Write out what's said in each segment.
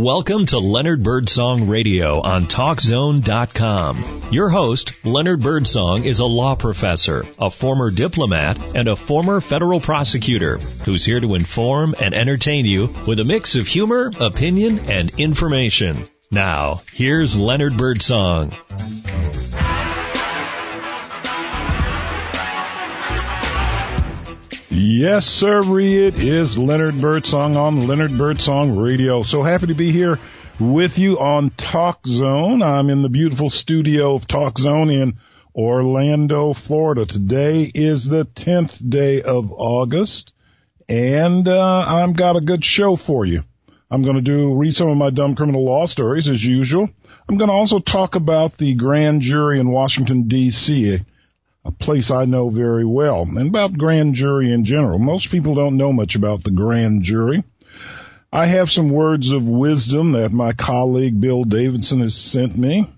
Welcome to Leonard Birdsong Radio on TalkZone.com. Your host, Leonard Birdsong, is a law professor, a former diplomat, and a former federal prosecutor who's here to inform and entertain you with a mix of humor, opinion, and information. Now, here's Leonard Birdsong. Yes, sir, it is Leonard Birdsong on Leonard Birdsong Radio. So happy to be here with you on Talk Zone. I'm in the beautiful studio of Talk Zone in Orlando, Florida. Today is the 10th day of August and uh, I've got a good show for you. I'm going to do read some of my dumb criminal law stories as usual. I'm going to also talk about the grand jury in Washington D.C a place I know very well, and about grand jury in general. Most people don't know much about the grand jury. I have some words of wisdom that my colleague Bill Davidson has sent me.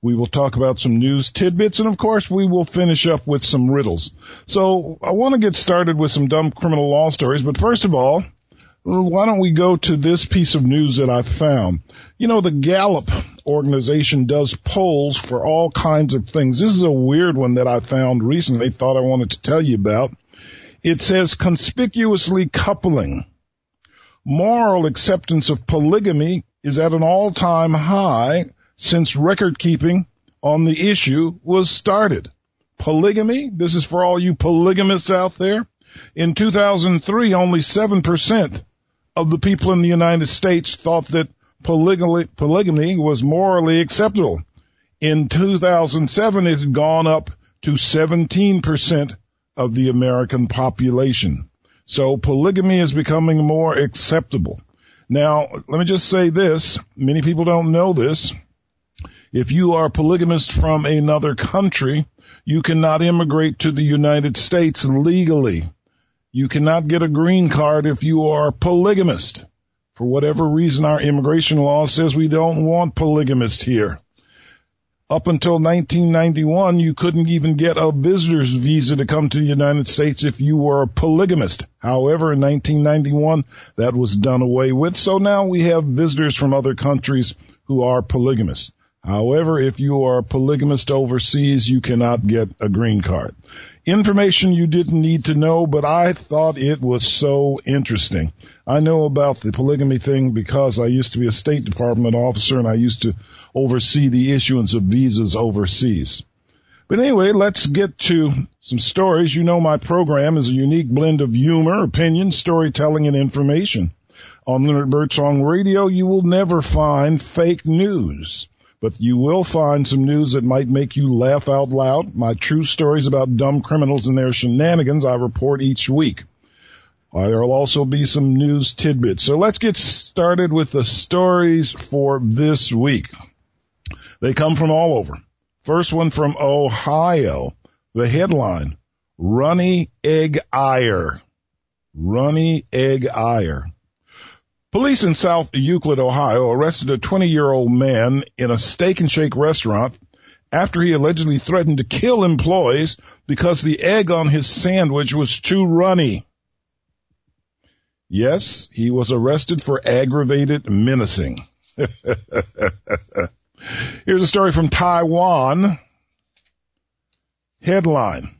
We will talk about some news tidbits and of course we will finish up with some riddles. So I want to get started with some dumb criminal law stories, but first of all, why don't we go to this piece of news that I found? You know, the Gallup organization does polls for all kinds of things. This is a weird one that I found recently, thought I wanted to tell you about. It says conspicuously coupling. Moral acceptance of polygamy is at an all-time high since record keeping on the issue was started. Polygamy, this is for all you polygamists out there. In 2003, only 7% of the people in the United States thought that polygamy, polygamy was morally acceptable. In 2007, it had gone up to 17% of the American population. So polygamy is becoming more acceptable. Now, let me just say this. Many people don't know this. If you are a polygamist from another country, you cannot immigrate to the United States legally. You cannot get a green card if you are a polygamist. For whatever reason, our immigration law says we don't want polygamists here. Up until 1991, you couldn't even get a visitor's visa to come to the United States if you were a polygamist. However, in 1991, that was done away with. So now we have visitors from other countries who are polygamists. However, if you are a polygamist overseas, you cannot get a green card information you didn't need to know, but I thought it was so interesting. I know about the polygamy thing because I used to be a State Department officer and I used to oversee the issuance of visas overseas. But anyway, let's get to some stories. You know my program is a unique blend of humor, opinion, storytelling, and information. On Leonard Birdsong Radio, you will never find fake news but you will find some news that might make you laugh out loud. My true stories about dumb criminals and their shenanigans I report each week. There will also be some news tidbits. So let's get started with the stories for this week. They come from all over. First one from Ohio. The headline, Runny Egg Ire. Runny Egg Ire. Police in South Euclid, Ohio arrested a 20 year old man in a steak and shake restaurant after he allegedly threatened to kill employees because the egg on his sandwich was too runny. Yes, he was arrested for aggravated menacing. Here's a story from Taiwan. Headline.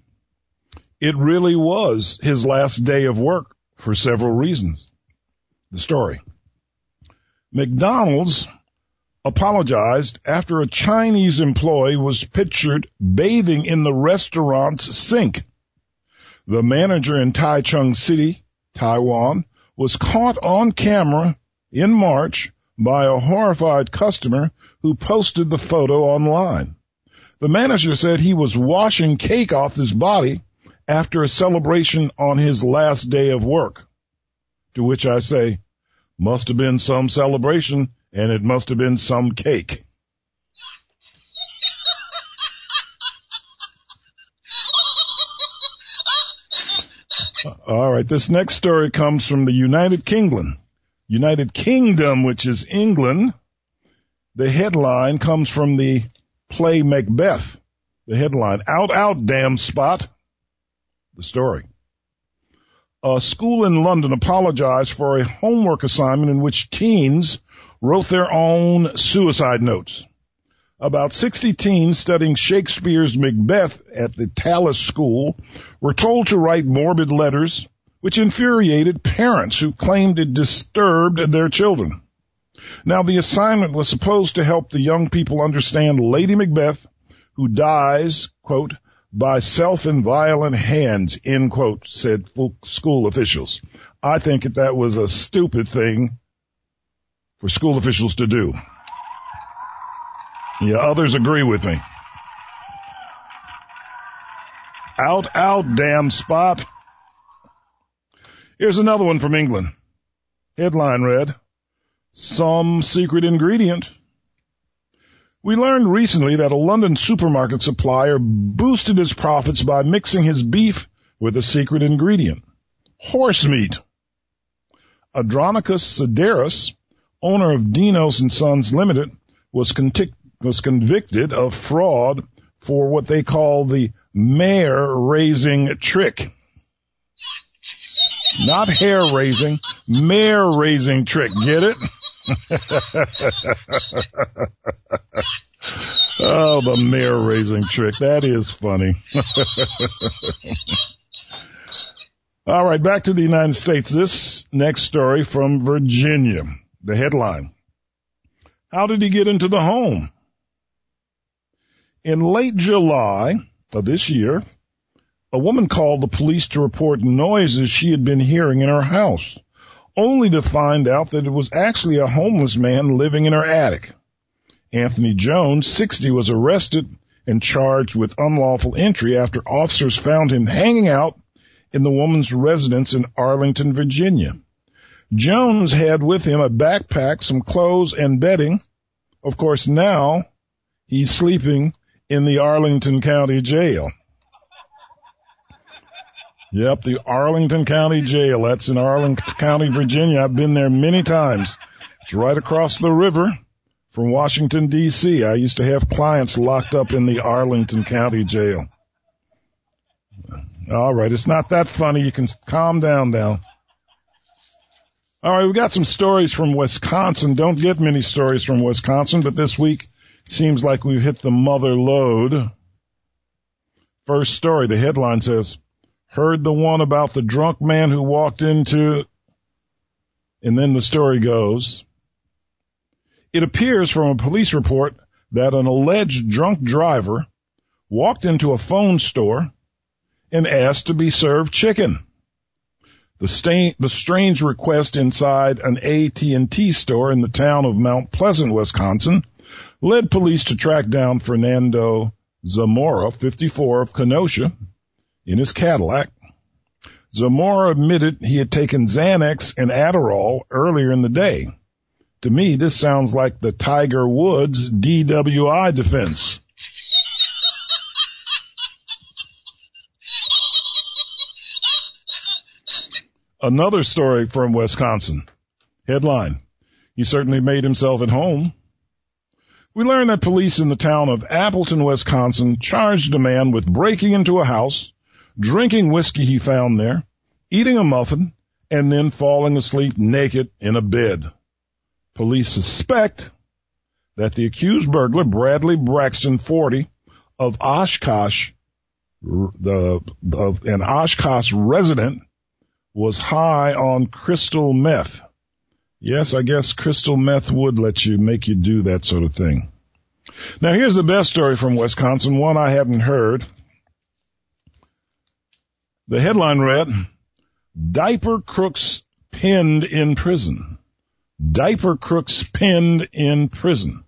It really was his last day of work for several reasons the story. McDonald's apologized after a Chinese employee was pictured bathing in the restaurant's sink. The manager in Taichung City, Taiwan, was caught on camera in March by a horrified customer who posted the photo online. The manager said he was washing cake off his body after a celebration on his last day of work. To which I say, must have been some celebration and it must have been some cake. All right. This next story comes from the United Kingdom. United Kingdom, which is England. The headline comes from the play Macbeth. The headline, out, out, damn spot. The story a school in London apologized for a homework assignment in which teens wrote their own suicide notes. About 60 teens studying Shakespeare's Macbeth at the Tallis School were told to write morbid letters, which infuriated parents who claimed it disturbed their children. Now the assignment was supposed to help the young people understand Lady Macbeth, who dies, quote, by self and violent hands, end quote, said school officials. I think that that was a stupid thing for school officials to do. Yeah, others agree with me. Out, out, damn spot. Here's another one from England. Headline read, Some secret ingredient we learned recently that a London supermarket supplier boosted his profits by mixing his beef with a secret ingredient. Horse meat. Andronicus Sideris, owner of Dinos and Sons Limited, was, contic- was convicted of fraud for what they call the mare raising trick. Not hair raising, mare raising trick. Get it? oh, the mare raising trick. That is funny. All right, back to the United States. This next story from Virginia. The headline. How did he get into the home? In late July of this year, a woman called the police to report noises she had been hearing in her house only to find out that it was actually a homeless man living in her attic. Anthony Jones, 60, was arrested and charged with unlawful entry after officers found him hanging out in the woman's residence in Arlington, Virginia. Jones had with him a backpack, some clothes, and bedding. Of course, now he's sleeping in the Arlington County Jail. Yep, the Arlington County Jail. That's in Arlington County, Virginia. I've been there many times. It's right across the river from Washington DC. I used to have clients locked up in the Arlington County Jail. All right, it's not that funny. You can calm down now. All right, we got some stories from Wisconsin. Don't get many stories from Wisconsin, but this week seems like we've hit the mother lode. First story, the headline says, heard the one about the drunk man who walked into, and then the story goes. It appears from a police report that an alleged drunk driver walked into a phone store and asked to be served chicken. The, the strange request inside an AT&T store in the town of Mount Pleasant, Wisconsin, led police to track down Fernando Zamora, 54 of Kenosha, in his Cadillac. Zamora admitted he had taken Xanax and Adderall earlier in the day. To me, this sounds like the Tiger Woods DWI defense. Another story from Wisconsin. Headline. He certainly made himself at home. We learned that police in the town of Appleton, Wisconsin charged a man with breaking into a house, drinking whiskey he found there, eating a muffin, and then falling asleep naked in a bed. Police suspect that the accused burglar, Bradley Braxton, 40, of Oshkosh, the, of an Oshkosh resident, was high on crystal meth. Yes, I guess crystal meth would let you make you do that sort of thing. Now here's the best story from Wisconsin, one I haven't heard. The headline read, Diaper Crooks Pinned in Prison. Diaper Crooks Pinned in Prison.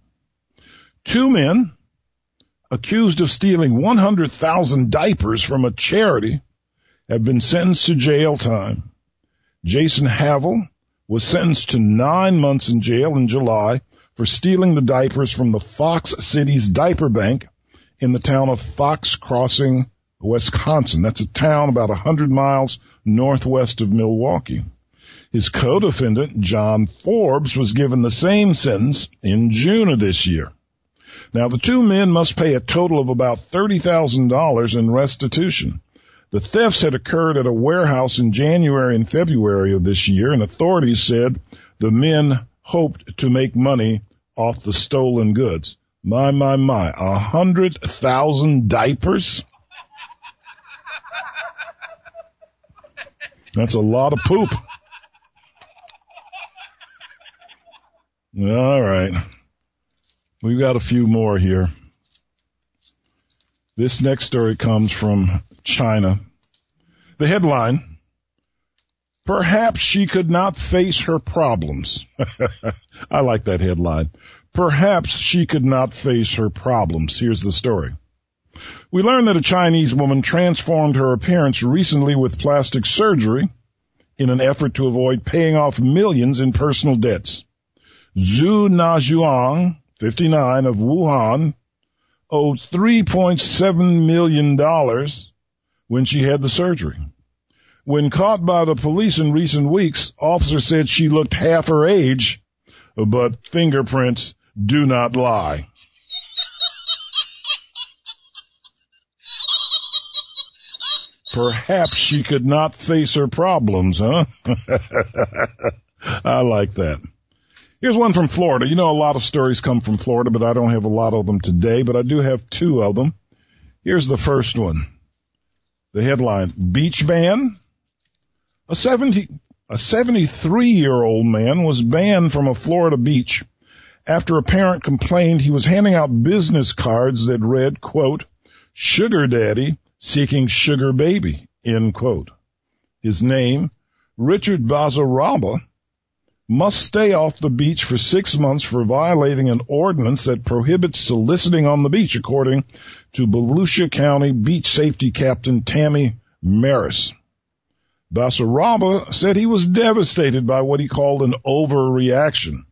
Two men accused of stealing 100,000 diapers from a charity have been sentenced to jail time. Jason Havel was sentenced to nine months in jail in July for stealing the diapers from the Fox Cities Diaper Bank in the town of Fox Crossing, Wisconsin. That's a town about a hundred miles northwest of Milwaukee. His co-defendant, John Forbes, was given the same sentence in June of this year. Now the two men must pay a total of about $30,000 in restitution. The thefts had occurred at a warehouse in January and February of this year and authorities said the men hoped to make money off the stolen goods. My, my, my, a hundred thousand diapers? That's a lot of poop. All right. We've got a few more here. This next story comes from China. The headline, perhaps she could not face her problems. I like that headline. Perhaps she could not face her problems. Here's the story. We learned that a Chinese woman transformed her appearance recently with plastic surgery in an effort to avoid paying off millions in personal debts. Zhu Nazhuang, 59 of Wuhan, owed $3.7 million when she had the surgery. When caught by the police in recent weeks, officers said she looked half her age, but fingerprints do not lie. Perhaps she could not face her problems, huh? I like that. Here's one from Florida. You know, a lot of stories come from Florida, but I don't have a lot of them today, but I do have two of them. Here's the first one. The headline, beach ban. A 70, a 73 year old man was banned from a Florida beach after a parent complained he was handing out business cards that read, quote, sugar daddy seeking sugar baby, end quote. His name, Richard Basaraba, must stay off the beach for six months for violating an ordinance that prohibits soliciting on the beach, according to Volusia County Beach Safety Captain Tammy Maris. Basaraba said he was devastated by what he called an overreaction.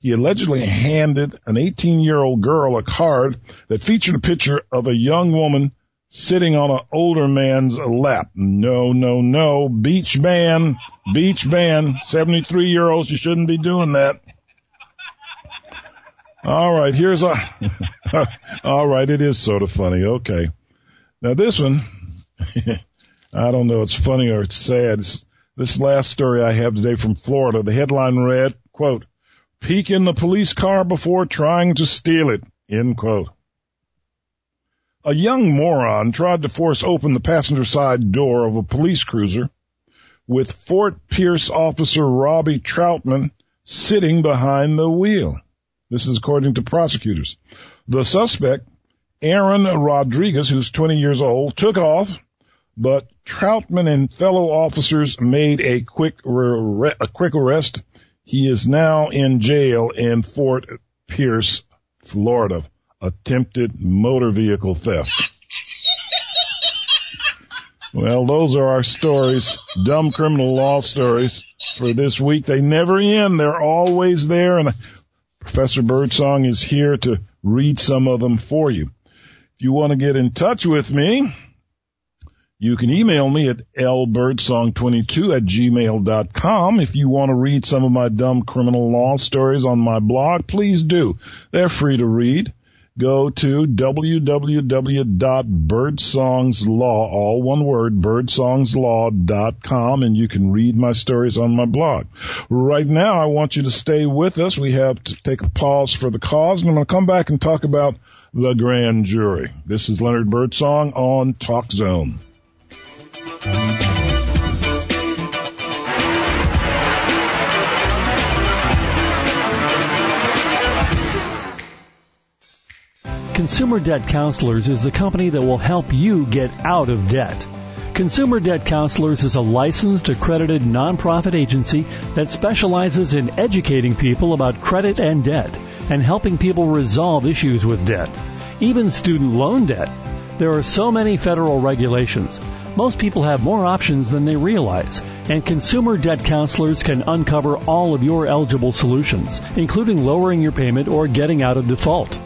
He allegedly handed an 18 year old girl a card that featured a picture of a young woman sitting on an older man's lap. No, no, no. Beach ban. Beach ban. 73 year olds, you shouldn't be doing that. All right, here's a, all right, it is sort of funny. Okay. Now this one, I don't know, it's funny or it's sad. It's, this last story I have today from Florida, the headline read, quote, peek in the police car before trying to steal it, end quote. A young moron tried to force open the passenger side door of a police cruiser with Fort Pierce officer Robbie Troutman sitting behind the wheel. This is according to prosecutors. The suspect, Aaron Rodriguez, who's 20 years old, took off, but Troutman and fellow officers made a quick a quick arrest. He is now in jail in Fort Pierce, Florida attempted motor vehicle theft. Well, those are our stories, dumb criminal law stories for this week. They never end. They're always there. And Professor Birdsong is here to read some of them for you. If you want to get in touch with me, you can email me at lbirdsong22 at gmail.com. If you want to read some of my dumb criminal law stories on my blog, please do. They're free to read go to www.birdsongslaw, all one word, birdsongslaw.com, and you can read my stories on my blog. Right now, I want you to stay with us. We have to take a pause for the cause, and I'm going to come back and talk about the grand jury. This is Leonard Birdsong on Talk Zone. Consumer Debt Counselors is the company that will help you get out of debt. Consumer Debt Counselors is a licensed, accredited nonprofit agency that specializes in educating people about credit and debt and helping people resolve issues with debt, even student loan debt. There are so many federal regulations. Most people have more options than they realize, and consumer debt counselors can uncover all of your eligible solutions, including lowering your payment or getting out of default.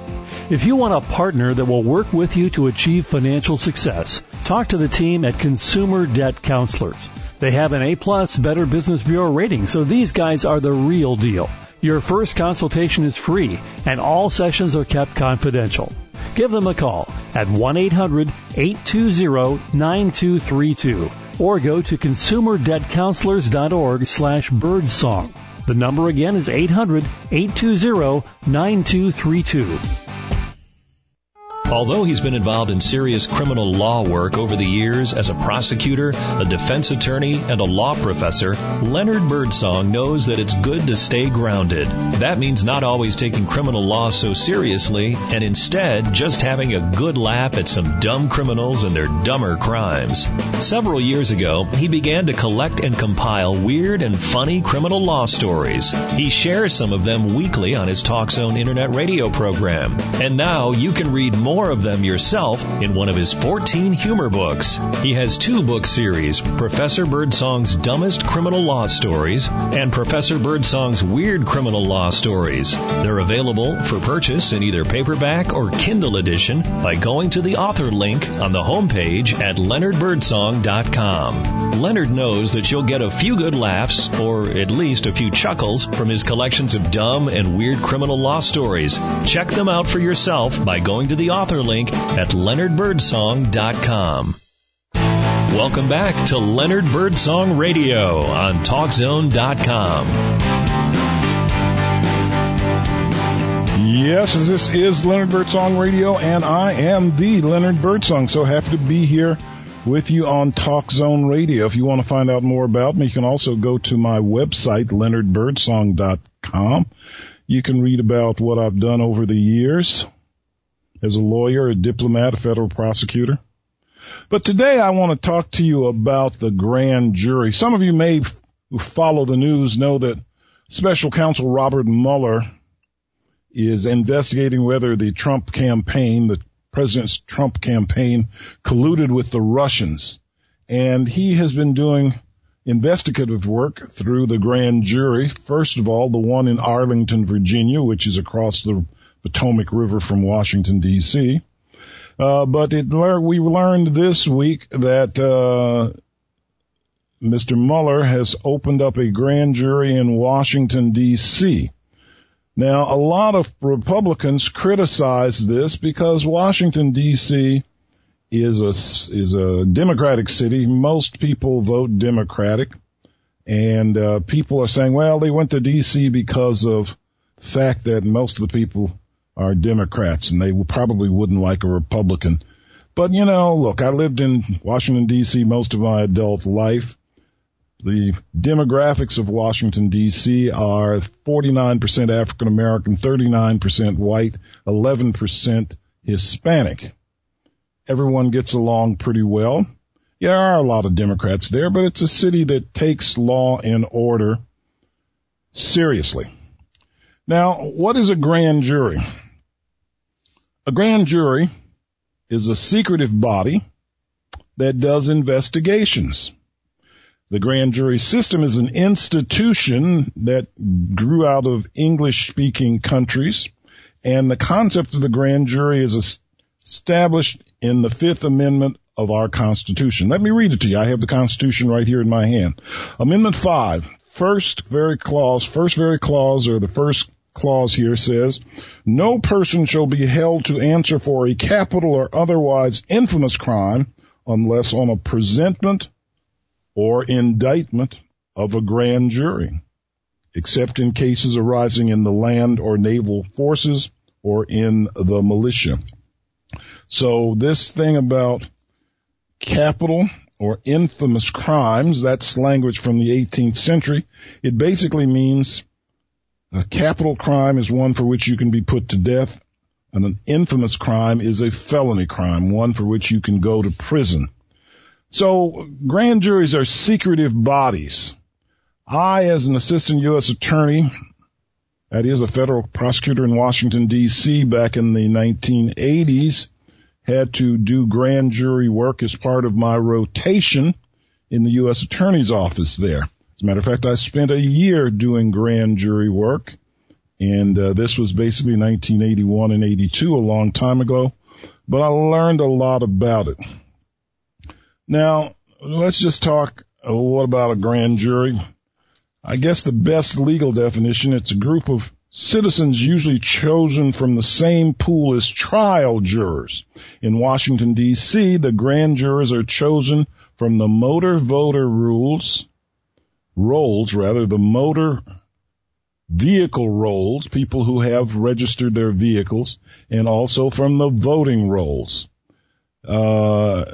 If you want a partner that will work with you to achieve financial success, talk to the team at Consumer Debt Counselors. They have an A-plus Better Business Bureau rating, so these guys are the real deal. Your first consultation is free, and all sessions are kept confidential. Give them a call at 1-800-820-9232 or go to consumerdebtcounselors.org slash birdsong. The number again is 800 820 9232. Although he's been involved in serious criminal law work over the years as a prosecutor, a defense attorney, and a law professor, Leonard Birdsong knows that it's good to stay grounded. That means not always taking criminal law so seriously, and instead just having a good laugh at some dumb criminals and their dumber crimes. Several years ago, he began to collect and compile weird and funny criminal law stories. He shares some of them weekly on his Talk TalkZone internet radio program. And now you can read more more of them yourself in one of his 14 humor books. He has two book series, Professor Birdsong's Dumbest Criminal Law Stories and Professor Birdsong's Weird Criminal Law Stories. They're available for purchase in either paperback or Kindle edition by going to the author link on the homepage at leonardbirdsong.com. Leonard knows that you'll get a few good laughs, or at least a few chuckles, from his collections of dumb and weird criminal law stories. Check them out for yourself by going to the author author link at leonardbirdsong.com. Welcome back to Leonard Birdsong Radio on TalkZone.com. Yes, this is Leonard Birdsong Radio, and I am the Leonard Birdsong. So happy to be here with you on Talk Zone Radio. If you want to find out more about me, you can also go to my website, leonardbirdsong.com. You can read about what I've done over the years as a lawyer, a diplomat, a federal prosecutor. But today I want to talk to you about the grand jury. Some of you may who follow the news know that special counsel Robert Mueller is investigating whether the Trump campaign, the President's Trump campaign colluded with the Russians. And he has been doing investigative work through the grand jury. First of all, the one in Arlington, Virginia, which is across the Potomac River from Washington D.C. Uh, but it, we learned this week that uh, Mr. Mueller has opened up a grand jury in Washington D.C. Now, a lot of Republicans criticize this because Washington D.C. is a is a Democratic city. Most people vote Democratic, and uh, people are saying, well, they went to D.C. because of the fact that most of the people are Democrats and they probably wouldn't like a Republican. But you know, look, I lived in Washington DC most of my adult life. The demographics of Washington DC are 49% African American, 39% white, 11% Hispanic. Everyone gets along pretty well. Yeah, there are a lot of Democrats there, but it's a city that takes law and order seriously. Now, what is a grand jury? A grand jury is a secretive body that does investigations. The grand jury system is an institution that grew out of English speaking countries and the concept of the grand jury is established in the Fifth Amendment of our Constitution. Let me read it to you. I have the Constitution right here in my hand. Amendment 5, first very clause, first very clause or the first clause here says, no person shall be held to answer for a capital or otherwise infamous crime unless on a presentment or indictment of a grand jury, except in cases arising in the land or naval forces or in the militia. So this thing about capital or infamous crimes, that's language from the 18th century. It basically means a capital crime is one for which you can be put to death, and an infamous crime is a felony crime, one for which you can go to prison. So grand juries are secretive bodies. I, as an assistant U.S. attorney, that is a federal prosecutor in Washington DC back in the 1980s, had to do grand jury work as part of my rotation in the U.S. attorney's office there. As a matter of fact, I spent a year doing grand jury work, and uh, this was basically 1981 and 82, a long time ago, but I learned a lot about it. Now, let's just talk, uh, what about a grand jury? I guess the best legal definition, it's a group of citizens usually chosen from the same pool as trial jurors. In Washington DC, the grand jurors are chosen from the motor voter rules rolls rather the motor vehicle rolls, people who have registered their vehicles, and also from the voting rolls. Uh,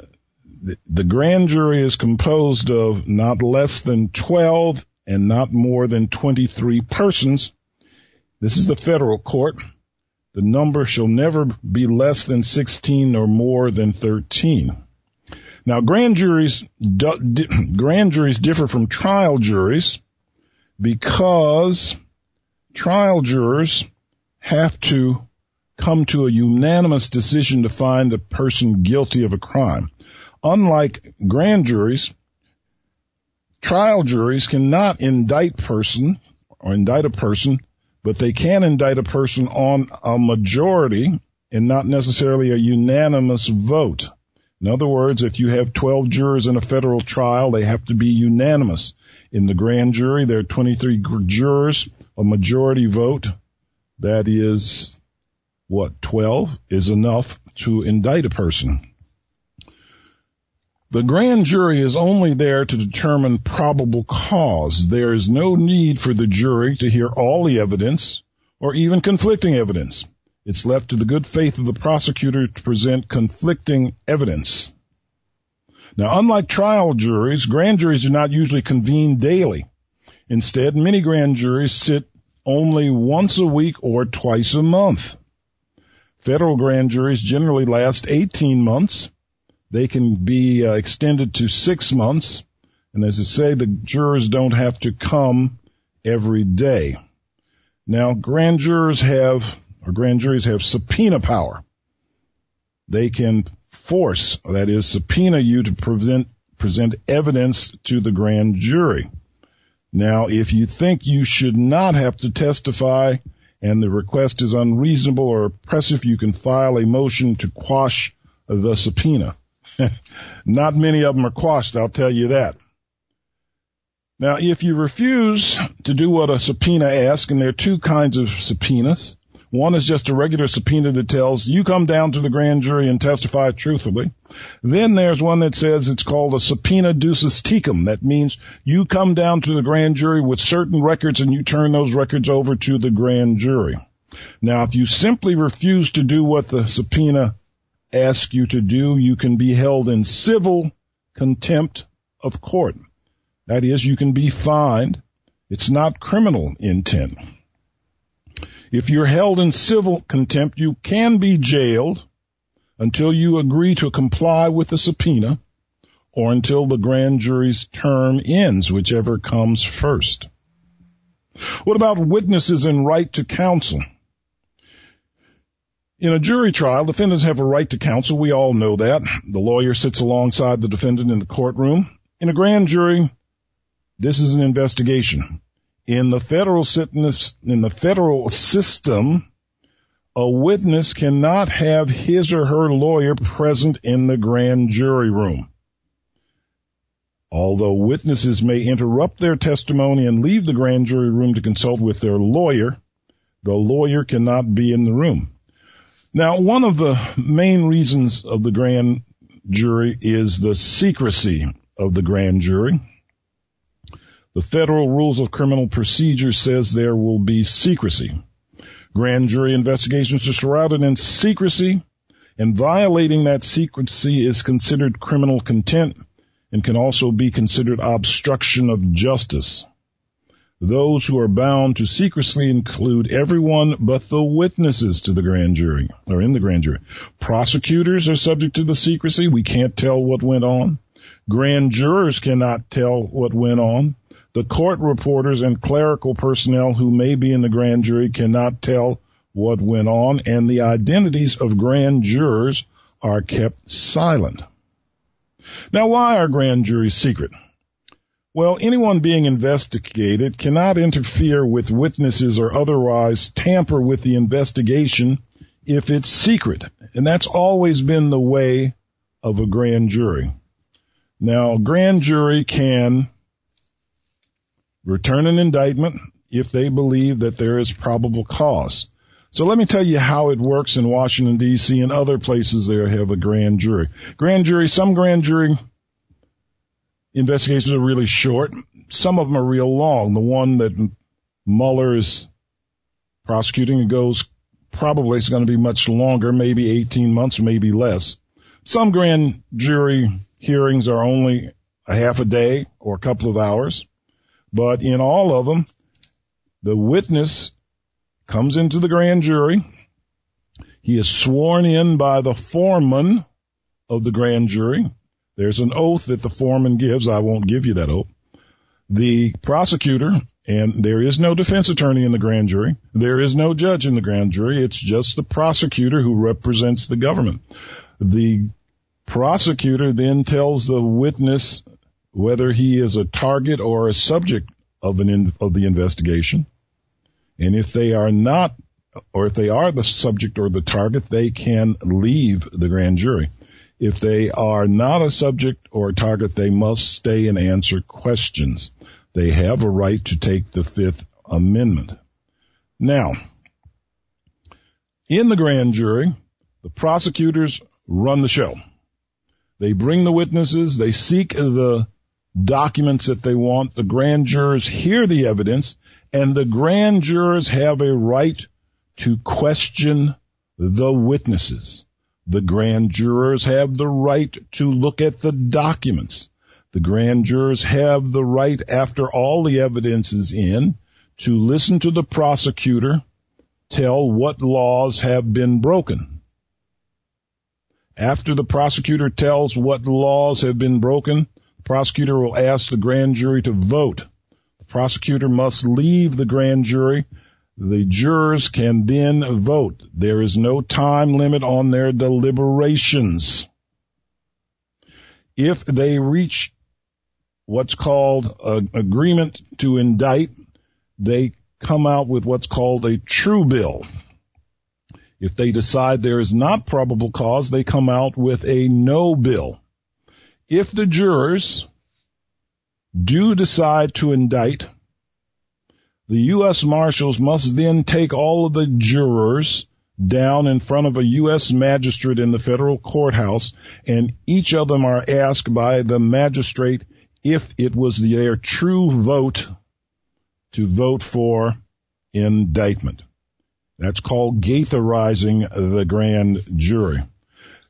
the, the grand jury is composed of not less than 12 and not more than 23 persons. This is the federal court. The number shall never be less than 16 or more than 13. Now, grand juries, grand juries differ from trial juries because trial jurors have to come to a unanimous decision to find a person guilty of a crime. Unlike grand juries, trial juries cannot indict person or indict a person, but they can indict a person on a majority and not necessarily a unanimous vote. In other words, if you have 12 jurors in a federal trial, they have to be unanimous. In the grand jury, there are 23 jurors, a majority vote. That is what 12 is enough to indict a person. The grand jury is only there to determine probable cause. There is no need for the jury to hear all the evidence or even conflicting evidence. It's left to the good faith of the prosecutor to present conflicting evidence. Now, unlike trial juries, grand juries do not usually convene daily. Instead, many grand juries sit only once a week or twice a month. Federal grand juries generally last 18 months. They can be uh, extended to six months. And as I say, the jurors don't have to come every day. Now, grand jurors have or grand juries have subpoena power. They can force, that is, subpoena you to present, present evidence to the grand jury. Now, if you think you should not have to testify and the request is unreasonable or oppressive, you can file a motion to quash the subpoena. not many of them are quashed, I'll tell you that. Now, if you refuse to do what a subpoena asks, and there are two kinds of subpoenas, one is just a regular subpoena that tells you come down to the grand jury and testify truthfully. Then there's one that says it's called a subpoena duces tecum. That means you come down to the grand jury with certain records and you turn those records over to the grand jury. Now, if you simply refuse to do what the subpoena asks you to do, you can be held in civil contempt of court. That is, you can be fined. It's not criminal intent. If you're held in civil contempt, you can be jailed until you agree to comply with the subpoena or until the grand jury's term ends, whichever comes first. What about witnesses and right to counsel? In a jury trial, defendants have a right to counsel. We all know that. The lawyer sits alongside the defendant in the courtroom. In a grand jury, this is an investigation in the federal in the federal system, a witness cannot have his or her lawyer present in the grand jury room. Although witnesses may interrupt their testimony and leave the grand jury room to consult with their lawyer, the lawyer cannot be in the room. Now, one of the main reasons of the grand jury is the secrecy of the grand jury. The Federal Rules of Criminal Procedure says there will be secrecy. Grand jury investigations are shrouded in secrecy, and violating that secrecy is considered criminal contempt and can also be considered obstruction of justice. Those who are bound to secrecy include everyone but the witnesses to the grand jury or in the grand jury. Prosecutors are subject to the secrecy. We can't tell what went on. Grand jurors cannot tell what went on. The court reporters and clerical personnel who may be in the grand jury cannot tell what went on, and the identities of grand jurors are kept silent. Now, why are grand juries secret? Well, anyone being investigated cannot interfere with witnesses or otherwise tamper with the investigation if it's secret. And that's always been the way of a grand jury. Now, a grand jury can return an indictment if they believe that there is probable cause. So let me tell you how it works in Washington DC and other places there have a grand jury. Grand jury, some grand jury investigations are really short. Some of them are real long. The one that Mueller is prosecuting. Goes probably it's going to be much longer, maybe 18 months, maybe less. Some grand jury hearings are only a half a day or a couple of hours, but in all of them, the witness comes into the grand jury. He is sworn in by the foreman of the grand jury. There's an oath that the foreman gives. I won't give you that oath. The prosecutor, and there is no defense attorney in the grand jury. There is no judge in the grand jury. It's just the prosecutor who represents the government. The prosecutor then tells the witness whether he is a target or a subject of an in, of the investigation. And if they are not, or if they are the subject or the target, they can leave the grand jury. If they are not a subject or a target, they must stay and answer questions. They have a right to take the Fifth Amendment. Now, in the grand jury, the prosecutors run the show. They bring the witnesses, they seek the documents that they want, the grand jurors hear the evidence, and the grand jurors have a right to question the witnesses. The grand jurors have the right to look at the documents. The grand jurors have the right, after all the evidence is in, to listen to the prosecutor tell what laws have been broken. After the prosecutor tells what laws have been broken, prosecutor will ask the grand jury to vote Prosecutor must leave the grand jury. The jurors can then vote. There is no time limit on their deliberations. If they reach what's called an agreement to indict, they come out with what's called a true bill. If they decide there is not probable cause, they come out with a no bill. If the jurors do decide to indict, the U.S. Marshals must then take all of the jurors down in front of a U.S. magistrate in the federal courthouse, and each of them are asked by the magistrate if it was their true vote to vote for indictment. That's called Gaitherizing the grand jury.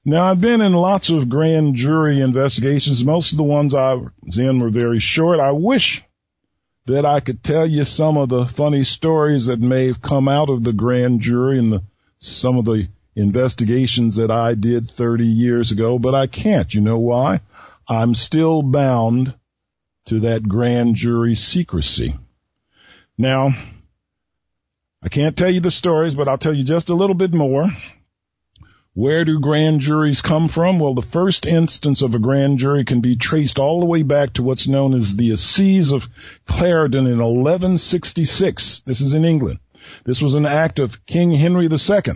Now I've been in lots of grand jury investigations. Most of the ones I was in were very short. I wish that I could tell you some of the funny stories that may have come out of the grand jury and the, some of the investigations that I did 30 years ago, but I can't. You know why? I'm still bound to that grand jury secrecy. Now, I can't tell you the stories, but I'll tell you just a little bit more. Where do grand juries come from? Well, the first instance of a grand jury can be traced all the way back to what's known as the Assize of Clarendon in 1166. This is in England. This was an act of King Henry II.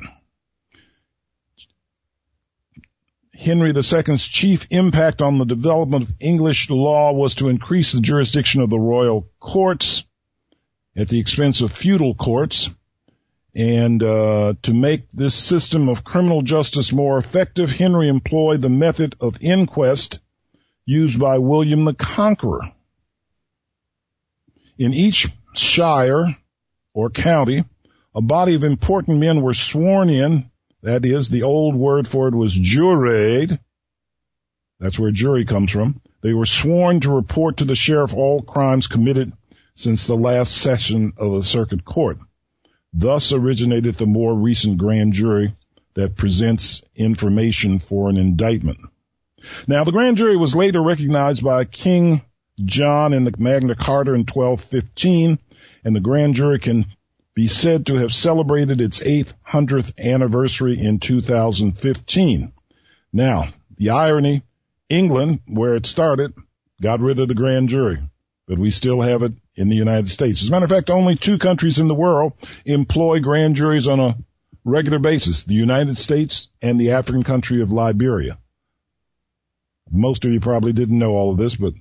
Henry II's chief impact on the development of English law was to increase the jurisdiction of the royal courts at the expense of feudal courts. And uh, to make this system of criminal justice more effective, Henry employed the method of inquest used by William the Conqueror. In each shire or county, a body of important men were sworn in. That is, the old word for it was jurade. That's where jury comes from. They were sworn to report to the sheriff all crimes committed since the last session of the circuit court. Thus originated the more recent grand jury that presents information for an indictment. Now, the grand jury was later recognized by King John in the Magna Carta in 1215, and the grand jury can be said to have celebrated its 800th anniversary in 2015. Now, the irony, England, where it started, got rid of the grand jury, but we still have it in the United States. As a matter of fact, only two countries in the world employ grand juries on a regular basis, the United States and the African country of Liberia. Most of you probably didn't know all of this, but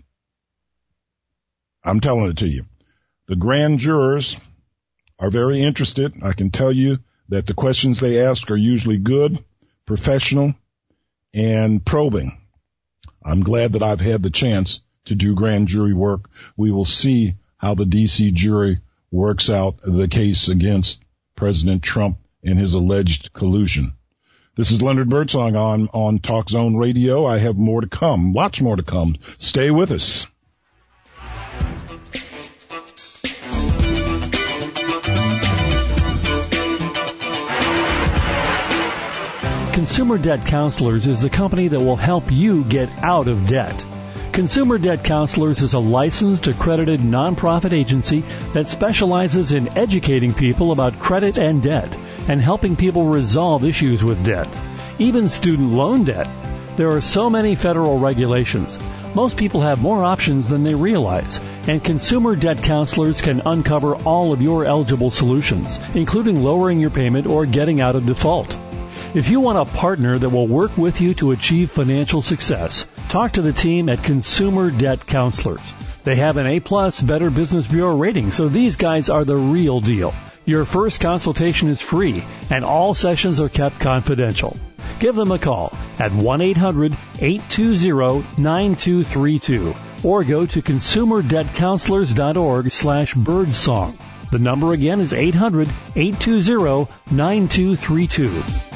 I'm telling it to you. The grand jurors are very interested. I can tell you that the questions they ask are usually good, professional, and probing. I'm glad that I've had the chance to do grand jury work. We will see how the DC jury works out the case against President Trump and his alleged collusion. This is Leonard Birdsong on, on Talk Zone Radio. I have more to come, lots more to come. Stay with us. Consumer Debt Counselors is the company that will help you get out of debt. Consumer Debt Counselors is a licensed, accredited nonprofit agency that specializes in educating people about credit and debt and helping people resolve issues with debt, even student loan debt. There are so many federal regulations. Most people have more options than they realize, and consumer debt counselors can uncover all of your eligible solutions, including lowering your payment or getting out of default. If you want a partner that will work with you to achieve financial success, talk to the team at Consumer Debt Counselors. They have an A-plus Better Business Bureau rating, so these guys are the real deal. Your first consultation is free, and all sessions are kept confidential. Give them a call at 1-800-820-9232 or go to consumerdebtcounselors.org slash birdsong. The number again is 800-820-9232.